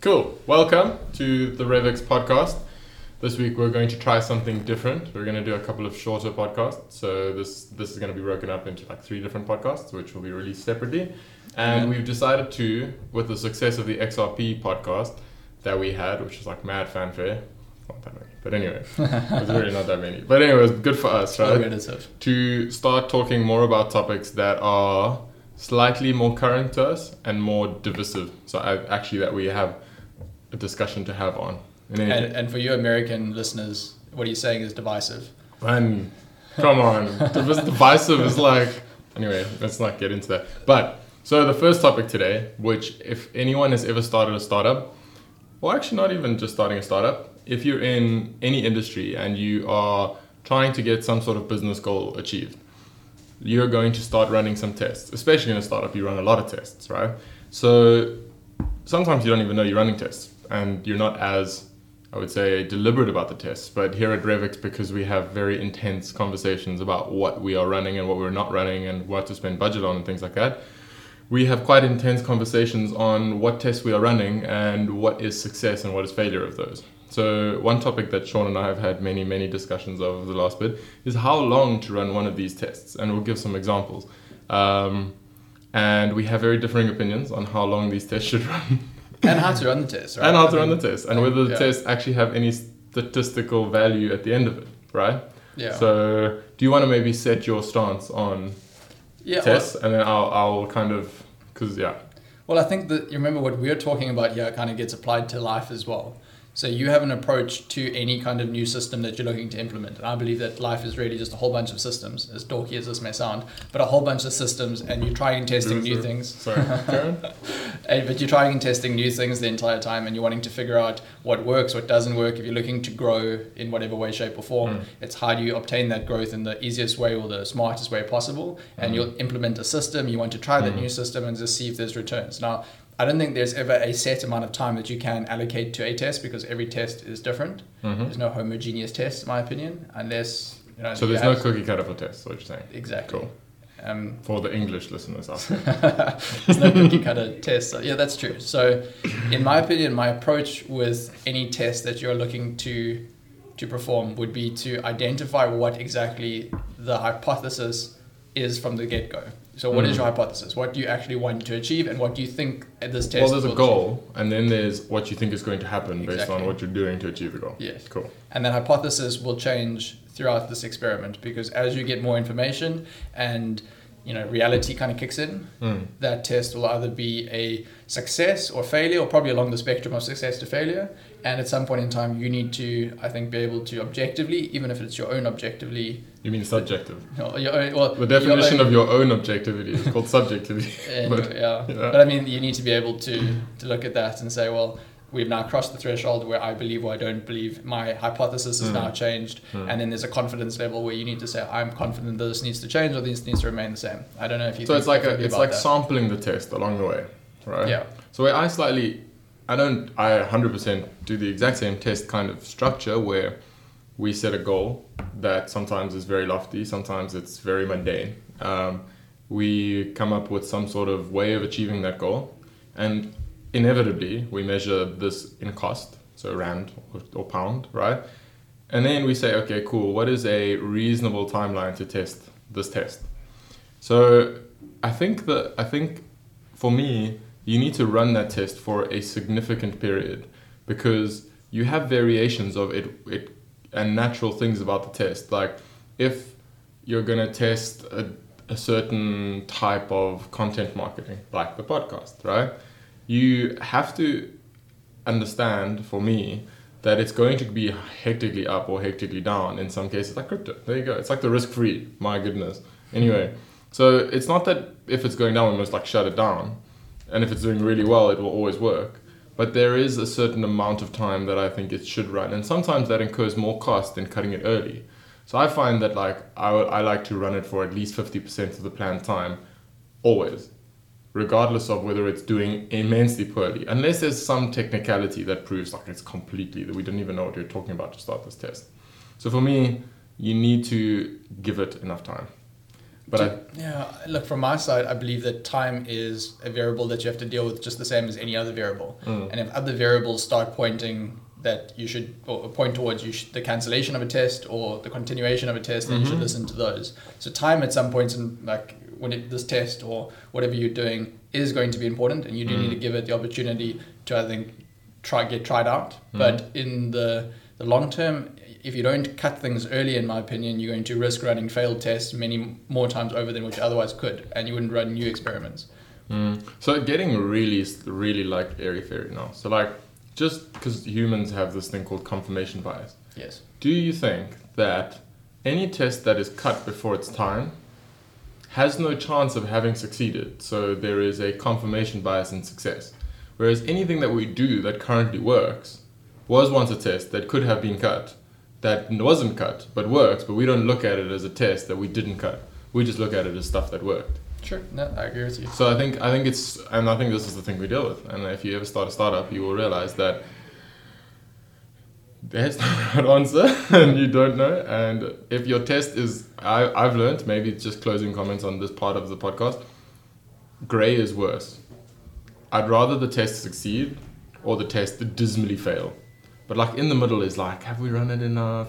Cool. Welcome to the Revix podcast. This week we're going to try something different. We're going to do a couple of shorter podcasts. So this this is going to be broken up into like three different podcasts, which will be released separately. And Yeah. we've decided to, with the success of the XRP podcast that we had, which was like mad fanfare. Not that many, but anyway, it was really not that many. But anyway, it was good for us, right? Relative. to start talking more about topics that are slightly more current to us and more divisive. So I, actually, that we have discussion to have on. And, And, for you American listeners, what are you saying is divisive? and come on, divisive is like. Anyway, let's not get into that. But so the first topic today, which if anyone has ever started a startup, or actually not even just starting a startup, if you're in any industry and you are trying to get some sort of business goal achieved, you're going to start running some tests. Especially in a startup, you run a lot of tests, right? So sometimes you don't even know you're running tests and you're not as I would say deliberate about the tests. But here at Revix, because we have very intense conversations about what we are running and what we're not running and what to spend budget on and things like that, we have quite intense conversations on what tests we are running and what is success and what is failure of those. So one topic that Sean and I have had many, many discussions over the last bit is how long to run one of these tests, and we'll give some examples. Um, and we have very differing opinions on how long these tests should run And how to run the test, right? and how to I run the test and whether the yeah. tests actually have any statistical value at the end of it, right? Yeah. So, do you want to maybe set your stance on yeah. Well, tests, and then I'll I'll kind of because yeah, well, I think that you remember what we're talking about here kind of gets applied to life as well. So you have an approach to any kind of new system that you're looking to implement, and I believe that life is really just a whole bunch of systems, as dorky as this may sound, but a whole bunch of systems, and you're trying and testing new Sorry. things. Sorry. Uh, but you're trying and testing new things the entire time and you're wanting to figure out what works, what doesn't work. If you're looking to grow in whatever way, shape, or form, Mm. it's how do you obtain that growth in the easiest way or the smartest way possible. And Mm. you'll implement a system, you want to try that Mm. new system and just see if there's returns. Now, I don't think there's ever a set amount of time that you can allocate to a test because every test is different. Mhm. There's no homogeneous test, in my opinion, unless you know. So there's no cookie cutter for tests. What you're saying? exactly. Cool. Um, For the English listeners out there. There's no cookie cutter test. So, yeah, that's true. So, in my opinion, my approach with any test that you're looking to to perform would be to identify what exactly the hypothesis is from the get go. So, what is Mm. your hypothesis? What do you actually want to achieve, and what do you think this test? well, there's a goal, and then there's what you think is going to happen based on what you're doing to achieve the goal. Yes. Cool. And that hypothesis will change throughout this experiment because as you get more information and you know reality kind of kicks in, Mm. that test will either be a success or failure, or probably along the spectrum of success to failure. And at some point in time, you need to, I think, be able to objectively, even if it's your own objectively, You mean subjective? no, your own, well, The definition your own, of your own objectivity is called subjectivity. but- yeah. yeah. But I mean, you need to be able to to look at that and say, well, we've now crossed the threshold where I believe or I don't believe. My hypothesis has Mm. now changed, Mm. and then there's a confidence level where you need to say, I'm confident that this needs to change or this needs to remain the same. I don't know if you. So it's like a, it's like that. sampling the test along the way, right? Yeah. So where I slightly, I don't, I 100% do the exact same test kind of structure where we set a goal that sometimes is very lofty, sometimes it's very mundane. Um, we come up with some sort of way of achieving that goal, and inevitably we measure this in cost, so rand or, or pound, right? And then we say, okay, cool. What is a reasonable timeline to test this test? So I think that I think for me, you need to run that test for a significant period because you have variations of it, it and natural things about the test. Like if you're gonna test a, a certain type of content marketing, like the podcast, right? You have to understand for me that it's going to be hectically up or hectically down. In some cases like crypto. There you go. It's like the risk free my goodness. Anyway so it's not that if it's going down we must like shut it down. And if it's doing really well it will always work. But there is a certain amount of time that i think it should run. And sometimes that incurs more cost than cutting it early. So i find that like i, I like to run it for at least 50% of the planned time. Always regardless of whether it's doing immensely poorly, unless there's some technicality that proves like it's completely that we don't even know what you're talking about to start this test. So for me, you need to give it enough time. But I, Yeah, look, from my side, I believe that time is a variable that you have to deal with just the same as any other variable. Mm. And if other variables start pointing that you should, or point towards you should, the cancellation of a test or the continuation of a test, then you should Mhm. listen to those. So time at some points in like when this test or whatever you're doing is going to be important, and you do Mm. need to give it the opportunity to, I think, try get tried out. Mm. But in the the long term, if you don't cut things early, in my opinion, you're going to risk running failed tests many more times over than what you otherwise could, and you wouldn't run new experiments. Mm. So getting really, really like airy fairy now. So like, just because humans have this thing called confirmation bias, Yes. do you think that any test that is cut before its time has no chance of having succeeded? So there is a confirmation bias in success. Whereas anything that we do that currently works was once a test that could have been cut, that wasn't cut but works, but we don't look at it as a test that we didn't cut. We just look at it as stuff that worked. Sure. No, I agree with you. So I think I think it's and I think this is the thing we deal with. And if you ever start a startup, you will realize that there's no right answer and you don't know. And if your test is I, I've learned, maybe it's just closing comments on this part of the podcast, grey is worse. I'd rather the test succeed or the test dismally fail. But like in the middle is like, have we run it enough?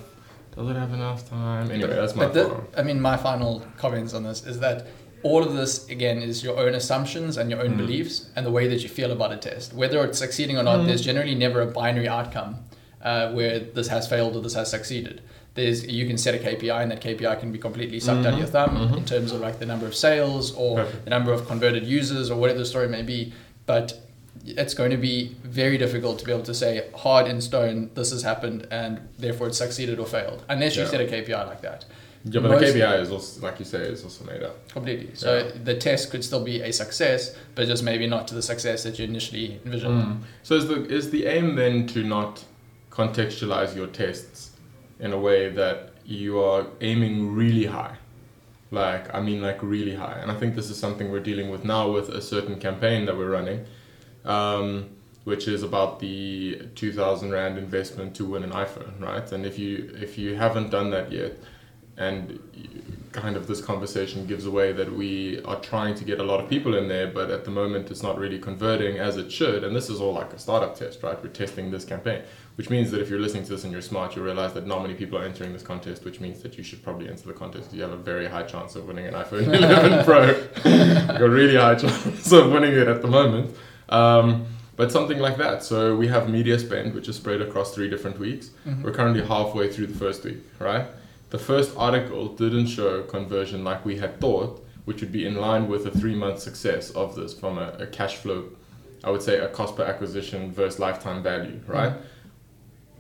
Does it have enough time? Anyway, that's my the. I mean, my final comments on this is that all of this again is your own assumptions and your own Mm. beliefs and the way that you feel about a test. Whether it's succeeding or not, Mm. there's generally never a binary outcome uh, where this has failed or this has succeeded. There's you can set a KPI and that KPI can be completely sucked out of your thumb Mhm. in terms of like the number of sales or Perfect. the number of converted users or whatever the story may be. But it's going to be very difficult to be able to say hard in stone this has happened and therefore it succeeded or failed unless you set a KPI like that. Yeah, but most- the KPI is also, like you say, is also made up. Completely. So Yeah. the test could still be a success, but just maybe not to the success that you initially envisioned. Mm. So is the is the aim then to not contextualize your tests in a way that you are aiming really high? Like I mean like really high. And I think this is something we're dealing with now with a certain campaign that we're running. Um, which is about the 2000 rand investment to win an iPhone, right? And if you if you haven't done that yet and kind of this conversation gives away that we are trying to get a lot of people in there, but at the moment it's not really converting as it should. And this is all like a startup test, right? We're testing this campaign, which means that if you're listening to this and you're smart, you realize that not many people are entering this contest, which means that you should probably enter the contest. You have a very high chance of winning an iPhone 11 Pro. You've got really high chance of winning it at the moment. Um, but something like that. So we have media spend, which is spread across three different weeks. Mhm. We're currently halfway through the first week, right? The first article didn't show conversion like we had thought, which would be in line with a three month success of this from a, a cash flow, I would say a cost per acquisition versus lifetime value, mm-hmm. right?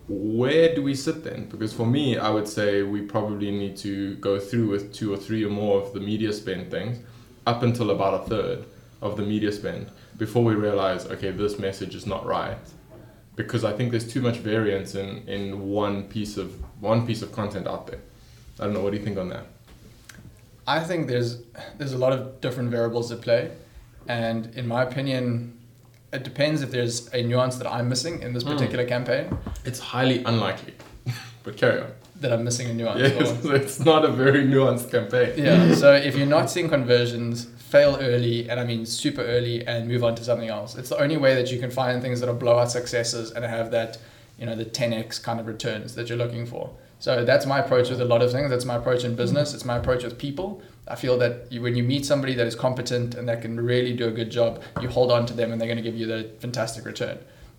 Where do we sit then? Because for me, I would say we probably need to go through with two or three or more of the media spend things up until about a third of the media spend before we realize, okay, this message is not right. Because I think there's too much variance in, in one piece of one piece of content out there. I don't know. What do you think on that? I think there's there's a lot of different variables at play, and in my opinion, it depends if there's a nuance that I'm missing in this Mm. particular campaign It's highly unlikely, but carry on. that I'm missing a nuance. Yes, or- it's not a very nuanced campaign. yeah. So if you're not seeing conversions, fail early, and I mean super early, and move on to something else. It's the only way that you can find things that are blowout successes and have that, you know, the 10x kind of returns that you're looking for. So that's my approach with a lot of things. That's my approach in business. It's my approach with people. I feel that you, when you meet somebody that is competent and that can really do a good job, you hold on to them and they're going to give you the fantastic return.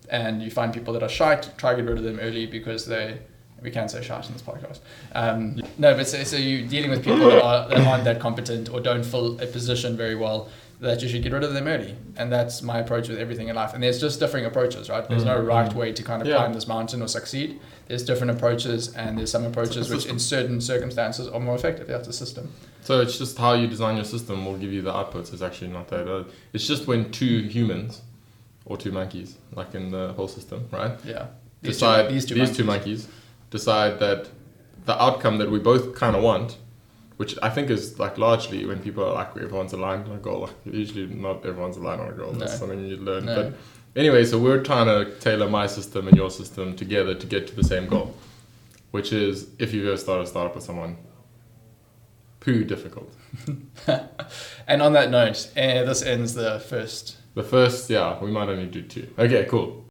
And you find people that are shy, try to get rid of them early because they we can't say shite in this podcast. Um, no, but so, so you're dealing with people that, are, that aren't that competent or don't fill a position very well, that you should get rid of them early. And that's my approach with everything in life. And there's just differing approaches, right? There's no Mhm. right way to kind of Yeah. climb this mountain or succeed. There's different approaches, and there's some approaches which, in certain circumstances, are more effective. That's a system. So it's just how you design your system will give you the outputs. It's actually not that. Uh, it's just when two humans or two monkeys, like in the whole system, right? Yeah. decide these two, monkeys. monkeys decide that the outcome that we both kind of want, which I think is like largely when people are like everyone's aligned on a goal. Like, usually not everyone's aligned on a goal. That's No. something you learn. No. But anyway, so we're trying to tailor my system and your system together to get to the same goal, which is if you've ever started a startup with someone, poo difficult. and on that note, uh, this ends the first The first, yeah, we might only do two. Okay, cool.